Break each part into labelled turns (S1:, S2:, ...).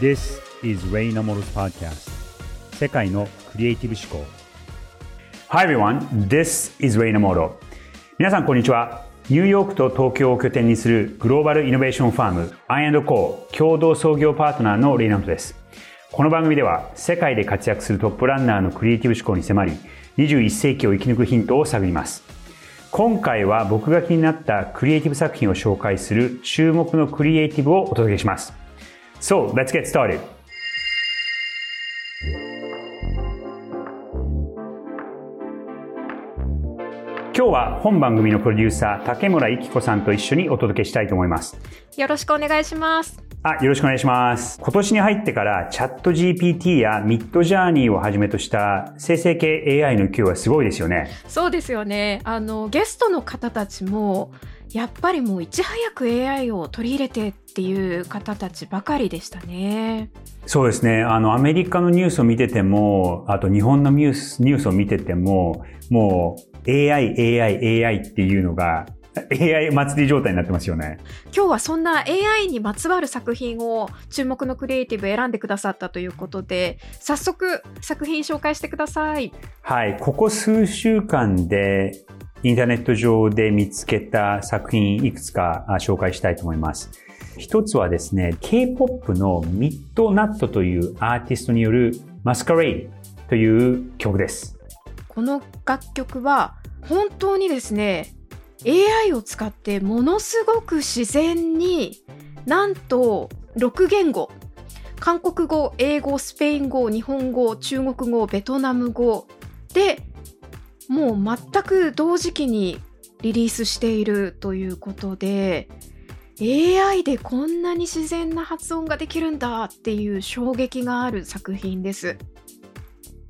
S1: This is Ray Namoro's podcast. 世界のクリエイティブ思考。Hi everyone, this is Ray Namoro. 皆さんこんにちは。ニューヨークと東京を拠点にするグローバルイノベーションファーム I&Co 共同創業パートナーのレイナモトです。この番組では世界で活躍するトップランナーのクリエイティブ思考に迫り21世紀を生き抜くヒントを探ります。今回は僕が気になったクリエイティブ作品を紹介する注目のクリエイティブをお届けします。So, let's get started. 今日は本番組のプロデューサー竹村幸子さんと一緒にお届けしたいと思います。
S2: よろしくお願いします。
S1: あよろしくお願いします。今年に入ってからチャット GPT やミッドジャーニーをはじめとした生成系 AI の勢いはすごいですよね。
S2: そうですよね。あのゲストの方たちもやっぱりもういち早く AI を取り入れてっていう方たちばかりでしたね。
S1: そうですね。あの、アメリカのニュースを見てても、あと日本のニュース、ニュースを見てても、もう AI、AI、AI っていうのが AI 祭り状態になってますよね。
S2: 今日はそんな AI にまつわる作品を注目のクリエイティブ選んでくださったということで、早速作品紹介してください。
S1: はい。ここ数週間でインターネット上で見つけた作品いくつか紹介したいと思います。一つはですね、K-POP のミッドナットというアーティストによるマスカレイという曲です。
S2: この楽曲は本当にですね、AI を使ってものすごく自然になんと6言語韓国語、英語、スペイン語、日本語、中国語、ベトナム語でもう全く同時期にリリースしているということで AI でこんなに自然な発音ができるんだっていう衝撃がある作品です。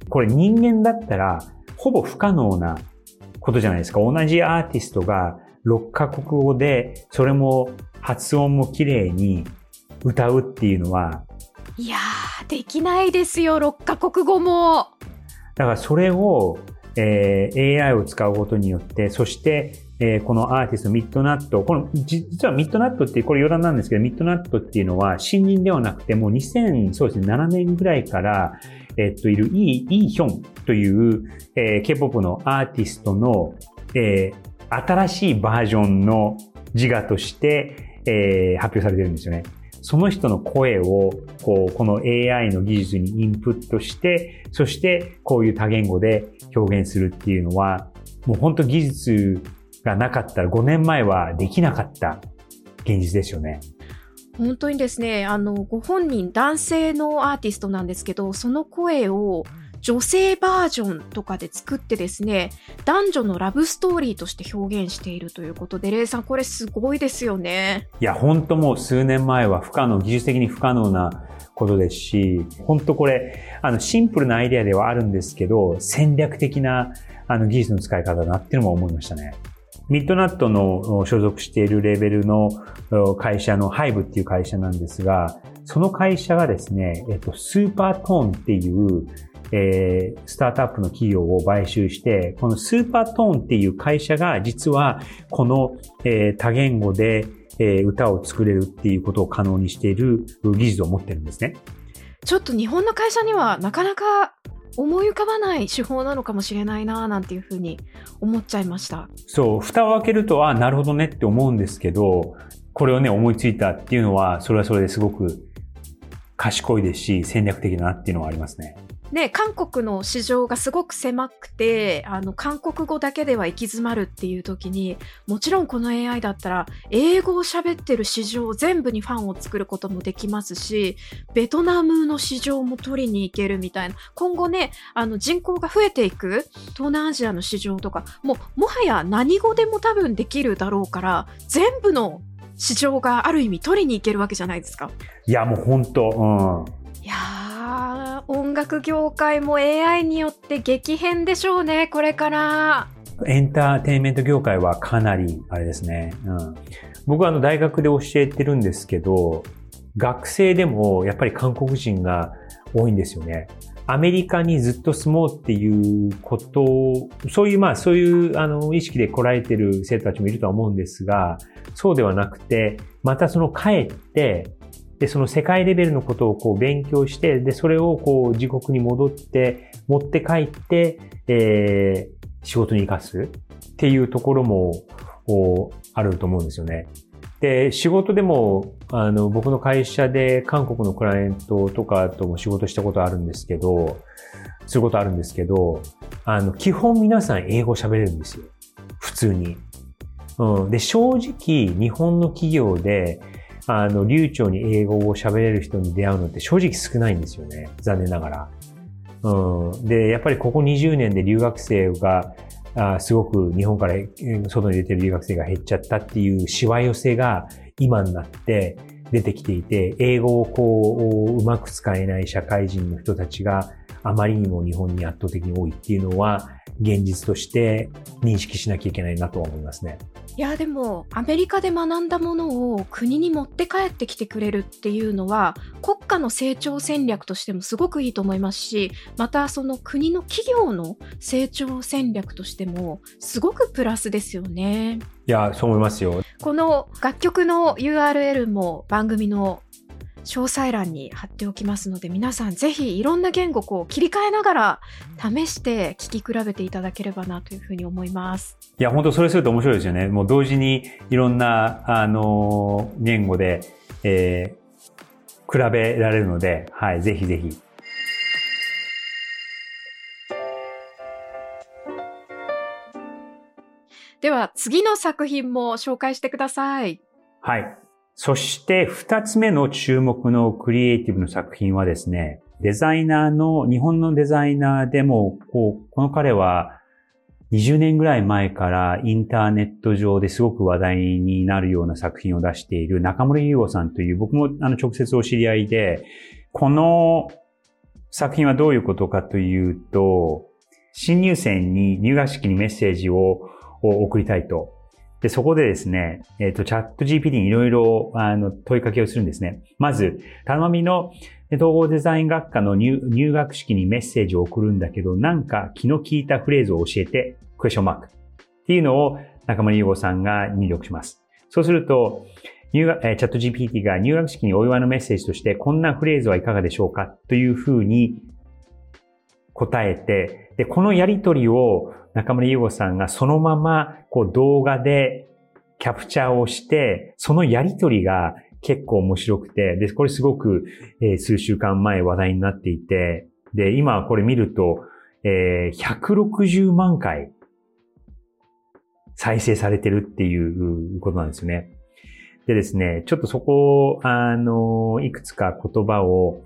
S1: これ人間だったらほぼ不可能なことじゃないですか。同じアーティストが6カ国語でそれも発音も綺麗に歌うっていうのは
S2: いやーできないですよ6カ国語も
S1: だからそれをえー、AI を使うことによって、そして、えー、このアーティスト、ミッドナット、この、実はミッドナットって、これ余談なんですけど、ミッドナットっていうのは、新人ではなくて、もう2000、そうですね、7年ぐらいから、え、っと、いるイー、イーヒョンという、えー、K-POP のアーティストの、えー、新しいバージョンの自我として、えー、発表されてるんですよね。その人の声を、こう、この AI の技術にインプットして、そしてこういう多言語で表現するっていうのは、もう本当技術がなかったら5年前はできなかった現実ですよね。
S2: 本当にですね、あの、ご本人男性のアーティストなんですけど、その声を女性バージョンとかで作ってですね、男女のラブストーリーとして表現しているということで、レイさん、これすごいですよね。
S1: いや、本当もう数年前は不可能、技術的に不可能なことですし、本当これ、あの、シンプルなアイデアではあるんですけど、戦略的な、あの、技術の使い方だなっていうのも思いましたね。ミッドナットの所属しているレベルの会社のハイブっていう会社なんですが、その会社がですね、えっと、スーパートーンっていうえー、スタートアップの企業を買収して、このスーパートーンっていう会社が実はこの、えー、多言語で、えー、歌を作れるっていうことを可能にしている技術を持ってるんですね。
S2: ちょっと日本の会社にはなかなか思い浮かばない手法なのかもしれないななんていうふうに思っちゃいました。
S1: そう、蓋を開けると、あ、なるほどねって思うんですけど、これをね、思いついたっていうのは、それはそれですごく賢いですし、戦略的だなっていうのはありますね。
S2: ね、韓国の市場がすごく狭くて、あの、韓国語だけでは行き詰まるっていう時に、もちろんこの AI だったら、英語を喋ってる市場全部にファンを作ることもできますし、ベトナムの市場も取りに行けるみたいな、今後ね、あの、人口が増えていく東南アジアの市場とか、もう、もはや何語でも多分できるだろうから、全部の市場がある意味取りに行けるわけじゃないですか。
S1: いや、もう本当、うん。
S2: いや音楽業界も AI によって激変でしょうね、これから。
S1: エンターテインメント業界はかなり、あれですね。うん、僕はあの大学で教えてるんですけど、学生でもやっぱり韓国人が多いんですよね。アメリカにずっと住もうっていうことを、そういう、まあ、そういう、あの、意識で来られてる生徒たちもいるとは思うんですが、そうではなくて、またその帰って、で、その世界レベルのことをこう勉強して、で、それをこう自国に戻って、持って帰って、えー、仕事に活かすっていうところも、あると思うんですよね。で、仕事でも、あの、僕の会社で韓国のクライアントとかとも仕事したことあるんですけど、することあるんですけど、あの、基本皆さん英語喋れるんですよ。普通に。うん。で、正直、日本の企業で、あの、流暢に英語を喋れる人に出会うのって正直少ないんですよね。残念ながら。うん。で、やっぱりここ20年で留学生が、あすごく日本から外に出てる留学生が減っちゃったっていうしわ寄せが今になって出てきていて、英語をこう、うまく使えない社会人の人たちがあまりにも日本に圧倒的に多いっていうのは、現実として認識しなきゃいけないなと思いますね。
S2: いやでもアメリカで学んだものを国に持って帰ってきてくれるっていうのは国家の成長戦略としてもすごくいいと思いますしまたその国の企業の成長戦略としてもすごくプラスですよね。
S1: いやそう思いますよ。
S2: この楽曲の URL も番組の詳細欄に貼っておきますので皆さんぜひいろんな言語を切り替えながら試して聞き比べていただければなというふうに思います。
S1: いや本当それすると面白いですよね。もう同時にいろんなあの言語で、えー、比べられるので、はい、ぜひぜひ。
S2: では次の作品も紹介してください。
S1: はい。そして二つ目の注目のクリエイティブの作品はですね、デザイナーの、日本のデザイナーでも、こう、この彼は20年ぐらい前からインターネット上ですごく話題になるような作品を出している中森優吾さんという僕もあの直接お知り合いで、この作品はどういうことかというと、新入生に入学式にメッセージを送りたいとで、そこでですね、えっ、ー、と、チャット GPT にいろいろ、あの、問いかけをするんですね。まず、たまみの統合デザイン学科の入学式にメッセージを送るんだけど、なんか気の利いたフレーズを教えて、クエスチョンマーク。っていうのを中村優吾さんが入力します。そうすると、入学、チャット GPT が入学式にお祝いのメッセージとして、こんなフレーズはいかがでしょうかというふうに答えて、で、このやりとりを中村優吾さんがそのままこう動画でキャプチャーをして、そのやりとりが結構面白くて、で、これすごく、えー、数週間前話題になっていて、で、今これ見ると、えー、160万回再生されてるっていうことなんですね。でですね、ちょっとそこを、あの、いくつか言葉を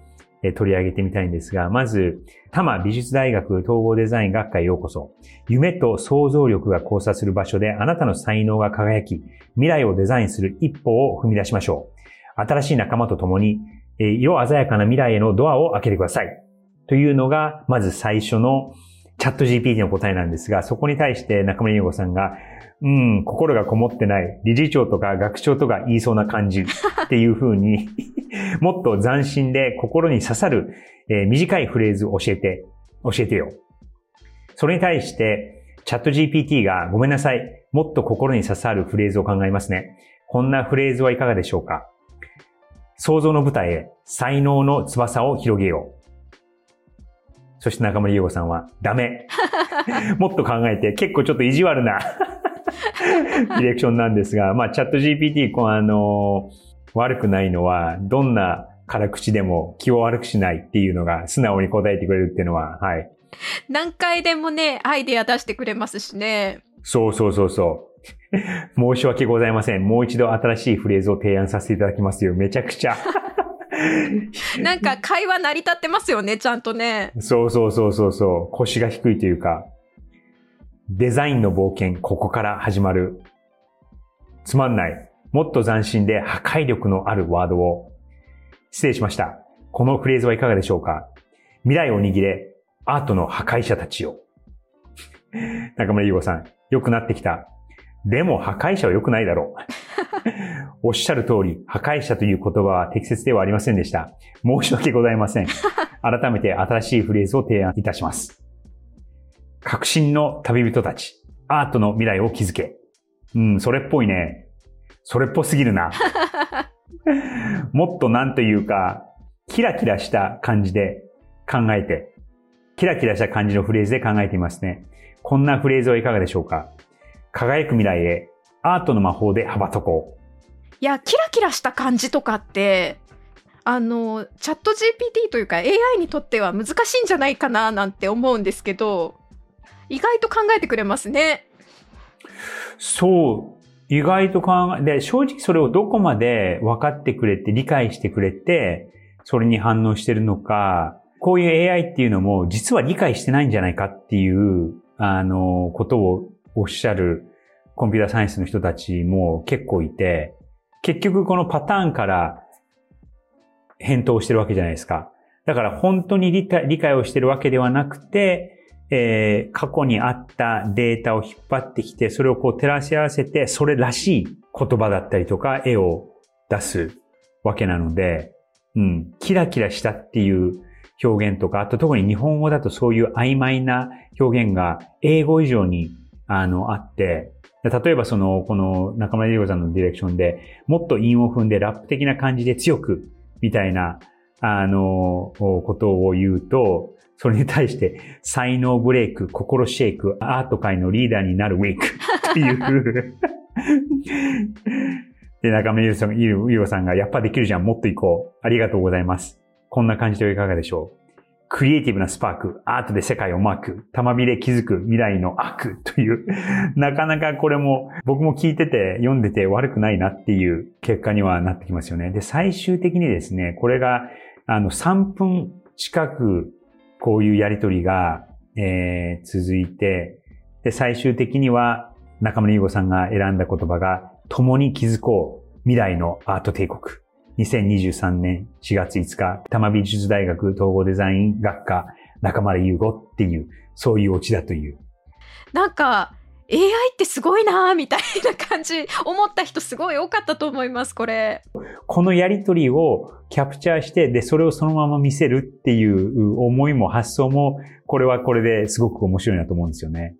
S1: 取り上げてみたいんですが、まず、多摩美術大学統合デザイン学会ようこそ。夢と想像力が交差する場所であなたの才能が輝き、未来をデザインする一歩を踏み出しましょう。新しい仲間と共に、色鮮やかな未来へのドアを開けてください。というのが、まず最初のチャット GPT の答えなんですが、そこに対して中村優吾さんが、うん、心がこもってない、理事長とか学長とか言いそうな感じ っていう風にもっと斬新で心に刺さる、えー、短いフレーズを教えて、教えてよ。それに対して、チャット GPT がごめんなさい。もっと心に刺さるフレーズを考えますね。こんなフレーズはいかがでしょうか想像の舞台へ才能の翼を広げよう。そして中森優子さんは、ダメ。もっと考えて、結構ちょっと意地悪なディレクションなんですが、まあ、チャット GPT、こうあの、悪くないのは、どんな辛口でも気を悪くしないっていうのが素直に答えてくれるっていうのは、はい。
S2: 何回でもね、アイデア出してくれますしね。
S1: そうそうそうそう。申し訳ございません。もう一度新しいフレーズを提案させていただきますよ。めちゃくちゃ。
S2: なんか会話成り立ってますよね、ちゃんとね。
S1: そうそうそうそうそう。腰が低いというか、デザインの冒険、ここから始まる。つまんない。もっと斬新で破壊力のあるワードを。失礼しました。このフレーズはいかがでしょうか？未来を握れ、アートの破壊者たちを。中村優吾さん、良くなってきた。でも破壊者は良くないだろう。おっしゃる通り、破壊者という言葉は適切ではありませんでした。申し訳ございません。改めて新しいフレーズを提案いたします。革新の旅人たち、アートの未来を築け。うん、それっぽいね。それっぽすぎるな。もっとなんというか、キラキラした感じで考えて、キラキラした感じのフレーズで考えていますね。こんなフレーズはいかがでしょうか？輝く未来へ、アートの魔法で羽ばたこ
S2: う。いや、キラキラした感じとかって、あの、チャット GPT というか AI にとっては難しいんじゃないかななんて思うんですけど、意外と考えてくれますね。
S1: そう。意外と考え、で、正直それをどこまで分かってくれて、理解してくれて、それに反応してるのか、こういう AI っていうのも実は理解してないんじゃないかっていう、あの、ことをおっしゃるコンピューターサイエンスの人たちも結構いて、結局このパターンから返答してるわけじゃないですか。だから本当に理解理解をしてるわけではなくて、えー、過去にあったデータを引っ張ってきて、それをこう照らし合わせて、それらしい言葉だったりとか、絵を出すわけなので、うん、キラキラしたっていう表現とか、あと特に日本語だとそういう曖昧な表現が英語以上にあの、あって、例えばその、この中村優子さんのディレクションで、もっと韻を踏んでラップ的な感じで強く、みたいな、あの、ことを言うと、それに対して、才能ブレイク、心シェイク、アート界のリーダーになるウィーク っていうで、中村優子さんが、やっぱできるじゃん、もっと行こう。ありがとうございます。こんな感じでいかがでしょう？クリエイティブなスパーク、アートで世界を巻く、玉火で気づく未来の悪という、なかなかこれも僕も聞いてて読んでて悪くないなっていう結果にはなってきますよね。で、最終的にですね、これがあの3分近くこういうやりとりが、えー、続いて、で、最終的には中村優吾さんが選んだ言葉が、共に気づこう未来のアート帝国。2023年4月5日、多摩美術大学統合デザイン学科中丸優吾っていう、そういうオチだという。
S2: なんか、AI ってすごいなみたいな感じ、思った人すごい多かったと思います、これ。
S1: このやりとりをキャプチャーして、で、それをそのまま見せるっていう思いも発想も、これはこれですごく面白いなと思うんですよね。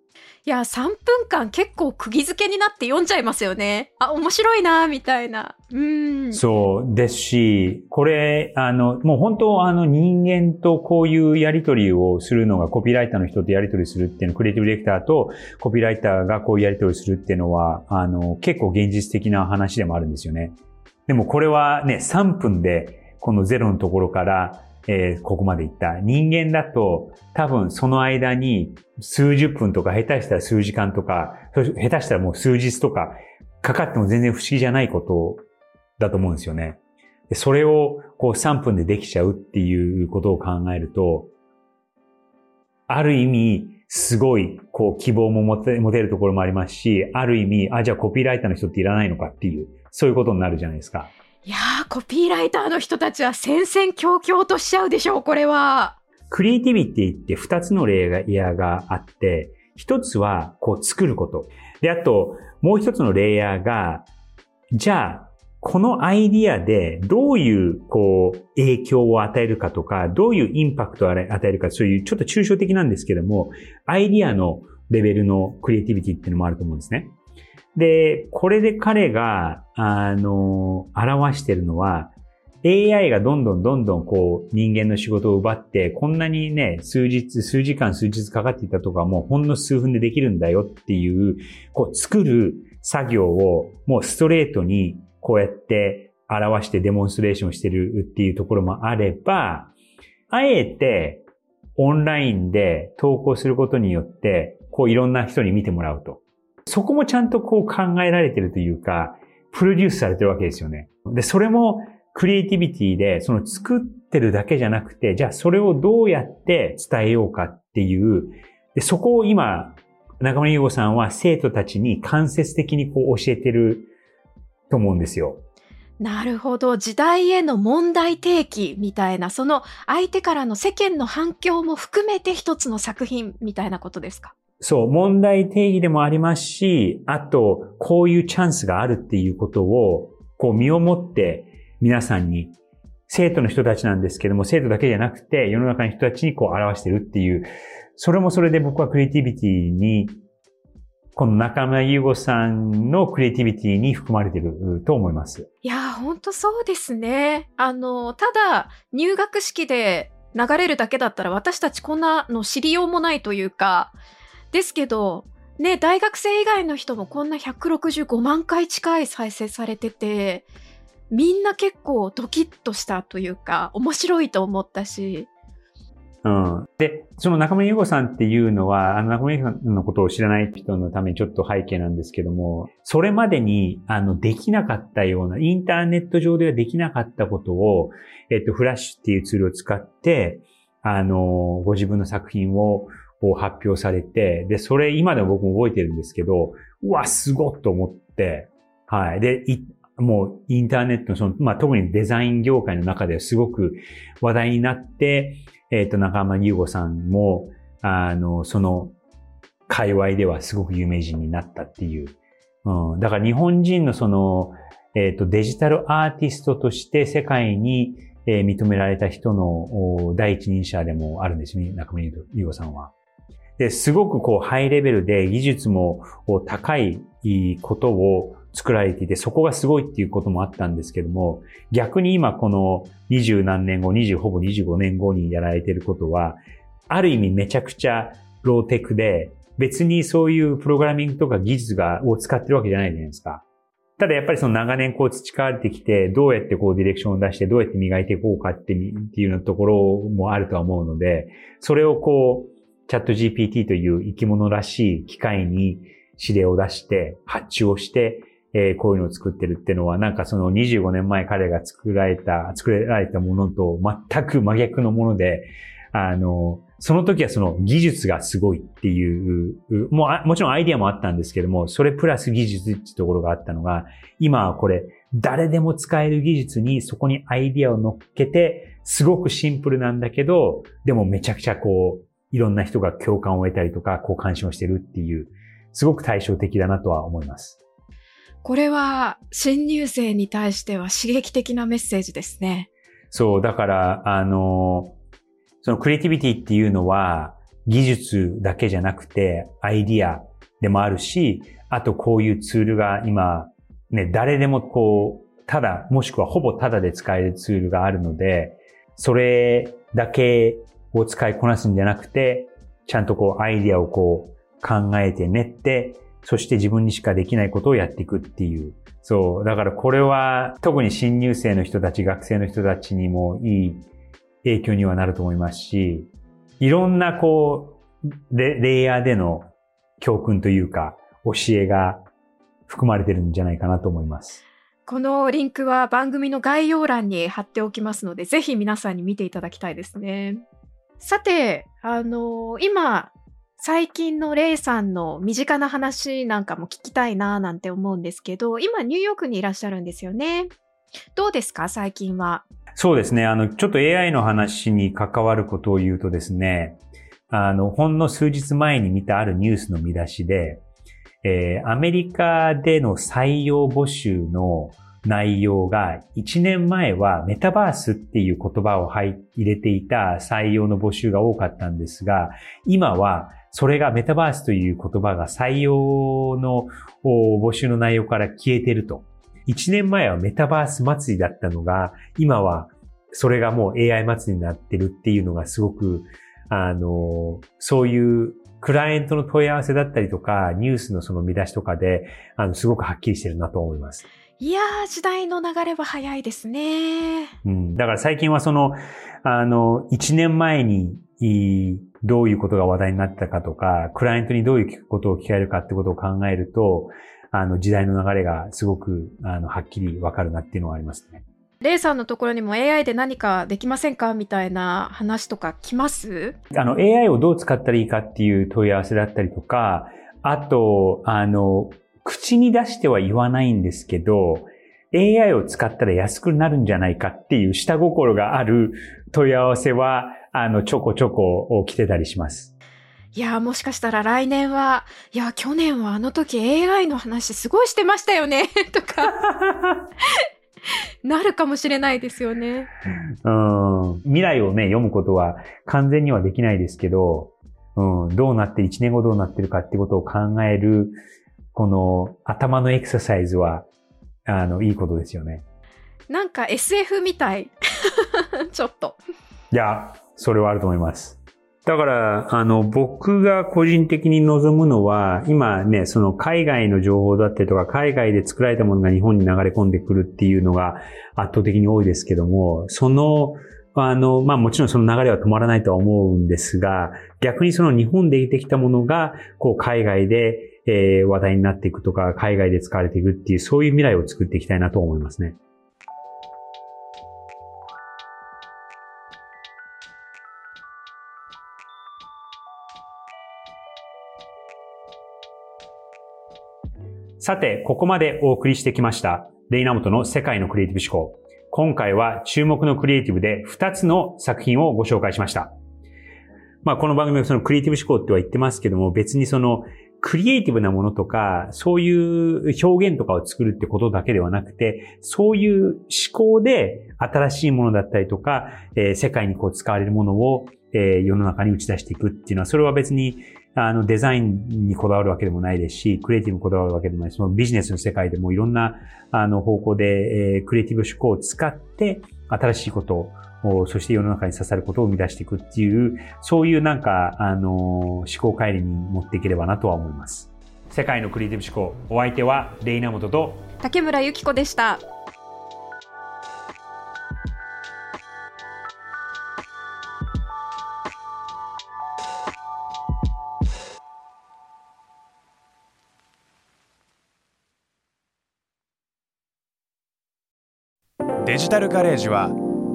S2: いや、3分間結構釘付けになって読んじゃいますよね。あ、面白いな、みたいな。うん。
S1: そうですし、これ、あの、もう本当、あの、人間とこういうやりとりをするのが、コピーライターの人とやりとりするっていうの、クリエイティブディレクターとコピーライターがこういうやりとりするっていうのは、あの、結構現実的な話でもあるんですよね。でもこれはね、3分で、このゼロのところから、えー、ここまでいった。人間だと多分その間に数十分とか下手したら数時間とか、下手したらもう数日とかかかっても全然不思議じゃないことだと思うんですよね。でそれをこう3分でできちゃうっていうことを考えると、ある意味、すごい、こう、希望も持て持てるところもありますし、ある意味、あ、じゃあコピーライターの人っていらないのかっていう、そういうことになるじゃないですか。
S2: いやー、コピーライターの人たちは戦々恐々としちゃうでしょう、これは。
S1: クリエイティビティって二つのレイヤーがあって、一つはこう作ること。で、あと、もう一つのレイヤーが、じゃあ、このアイディアでどういう、こう、影響を与えるかとか、どういうインパクトを与えるか、そういうちょっと抽象的なんですけども、アイディアのレベルのクリエイティビティっていうのもあると思うんですね。で、これで彼が、あの、表してるのは、AI がどんどんどんどんこう人間の仕事を奪って、こんなにね、数日、数時間、数日かかっていたとかもうほんの数分でできるんだよっていう、こう作る作業をもうストレートにこうやって表してデモンストレーションしてるっていうところもあれば、あえてオンラインで投稿することによって、こういろんな人に見てもらうと。そこもちゃんとこう考えられてるというか、プロデュースされてるわけですよね。で、それもクリエイティビティで、その作ってるだけじゃなくて、じゃあそれをどうやって伝えようかっていう、でそこを今、中村優吾さんは生徒たちに間接的にこう教えてると思うんですよ。
S2: なるほど。時代への問題提起みたいな、その相手からの世間の反響も含めて一つの作品みたいなことですか？
S1: そう、問題定義でもありますし、あと、こういうチャンスがあるっていうことを、こう身をもって皆さんに、生徒の人たちなんですけども、生徒だけじゃなくて、世の中の人たちにこう表してるっていう、それもそれで僕はクリエイティビティにこの中村優吾さんのクリエイティビティに含まれてると思います。
S2: いやー、ほんとそうですね。あの、ただ、入学式で流れるだけだったら私たちこんなの知りようもないというか、ですけど、ね、大学生以外の人もこんな165万回近い再生されてて、みんな結構ドキッとしたというか、面白いと思ったし、
S1: うん。で、その中村優吾さんっていうのは、あの中村優吾さんのことを知らない人のためにちょっと背景なんですけども、それまでに、あの、できなかったような、インターネット上ではできなかったことを、えっと、フラッシュっていうツールを使って、あの、ご自分の作品をを発表されて、で、それ今でも僕も覚えてるんですけど、うわ、すごっと思って、はい。で、いもうインターネットのその、まあ、特にデザイン業界の中ではすごく話題になって、えっ、と、中山優吾さんも、あの、その、界隈ではすごく有名人になったっていう。うん。だから日本人のその、えっ、と、デジタルアーティストとして世界に、えー認められた人の第一人者でもあるんですね、中村優吾さんは。で、すごくこう、ハイレベルで技術も高いことを作られていて、そこがすごいっていうこともあったんですけども、逆に今この二十何年後、二十ほぼ25年後にやられていることは、ある意味めちゃくちゃローテクで、別にそういうプログラミングとか技術が、を使ってるわけじゃないじゃないですか。ただやっぱりその長年こう培われてきて、どうやってこうディレクションを出して、どうやって磨いていこうかってっていうようなところもあるとは思うので、それをこう、チャット GPT という生き物らしい機械に指令を出して、発注をして、えこういうのを作ってるっていうのは、なんかその25年前彼が作られた、作られたものと全く真逆のもので、あの、その時はその技術がすごいっていう、もうもちろんアイディアもあったんですけども、それプラス技術っていうところがあったのが、今はこれ、誰でも使える技術にそこにアイディアを乗っけて、すごくシンプルなんだけど、でもめちゃくちゃこう、いろんな人が共感を得たりとか、こう関心をしてるっていう、すごく対照的だなとは思います。
S2: これは新入生に対しては刺激的なメッセージですね。
S1: そう、だから、あの、そのクリエイティビティっていうのは、技術だけじゃなくて、アイディアでもあるし、あとこういうツールが今、ね、誰でもこう、ただ、もしくはほぼただで使えるツールがあるので、それだけを使いこなすんじゃなくて、ちゃんとこう、アイディアをこう、考えて練って、そして自分にしかできないことをやっていくっていう。そう。だからこれは特に新入生の人たち、学生の人たちにもいい影響にはなると思いますし、いろんなこう、レイヤーでの教訓というか、教えが含まれてるんじゃないかなと思います。
S2: このリンクは番組の概要欄に貼っておきますので、ぜひ皆さんに見ていただきたいですね。さて、あの今、最近のレイさんの身近な話なんかも聞きたいななんて思うんですけど、今ニューヨークにいらっしゃるんですよね。どうですか？最近は。
S1: そうですね。あの、ちょっと AI の話に関わることを言うとですね、あの、ほんの数日前に見たあるニュースの見出しで、えーアメリカでの採用募集の内容が1年前はメタバースっていう言葉を入れていた採用の募集が多かったんですが、今はそれがメタバースという言葉が採用の募集の内容から消えてると。1年前はメタバース祭りだったのが、今はそれがもう AI 祭りになってるっていうのがすごく、あの、そういうクライアントの問い合わせだったりとか、ニュースのその見出しとかで、あの、すごくはっきりしてるなと思います。
S2: いやー、時代の流れは早いですね。
S1: うん。だから最近はその、あの、1年前に、いどういうことが話題になったかとか、クライアントにどういうことを聞かれるかってことを考えると、あの、時代の流れがすごく、あの、はっきりわかるなっていうのはありますね。
S2: レイさんのところにも AI で何かできませんかみたいな話とか来ます？
S1: あの、AI をどう使ったらいいかっていう問い合わせだったりとか、あと、あの、口に出しては言わないんですけど、AI を使ったら安くなるんじゃないかっていう下心がある問い合わせは、あの、ちょこちょこ来てたりします。
S2: いやー、もしかしたら来年は、いや、去年はあの時 AI の話すごいしてましたよね とか、なるかもしれないですよね。
S1: うん未来をね、読むことは完全にはできないですけど、うん、どうなって、1年後どうなってるかってことを考える、この頭のエクササイズは、あの、いいことですよね。
S2: なんか SF みたい。ちょっと。
S1: いや、それはあると思います。だから、あの、僕が個人的に望むのは、今ね、その海外の情報だったりとか、海外で作られたものが日本に流れ込んでくるっていうのが圧倒的に多いですけども、その、あの、まあもちろんその流れは止まらないとは思うんですが、逆にその日本で出てきたものが、こう海外で、えー話題になっていくとか、海外で使われていくっていう、そういう未来を作っていきたいなと思いますね。さて、ここまでお送りしてきました、レイナモトの世界のクリエイティブ思考。今回は注目のクリエイティブで2つの作品をご紹介しました。まあ、この番組はそのクリエイティブ思考っては言ってますけども、別にそのクリエイティブなものとか、そういう表現とかを作るってことだけではなくて、そういう思考で新しいものだったりとか、えー世界にこう使われるものを、えー世の中に打ち出していくっていうのは、それは別にあの、デザインにこだわるわけでもないですし、クリエイティブにこだわるわけでもないそのビジネスの世界でもいろんな、あの、方向で、えークリエイティブ思考を使って、新しいことを、そして世の中に刺さることを生み出していくっていう、そういうなんか、あの、思考回路に持っていければなとは思います。世界のクリエイティブ思考、お相手はレイナモトと、
S2: 竹村由紀子でした。
S3: デジタルガレージは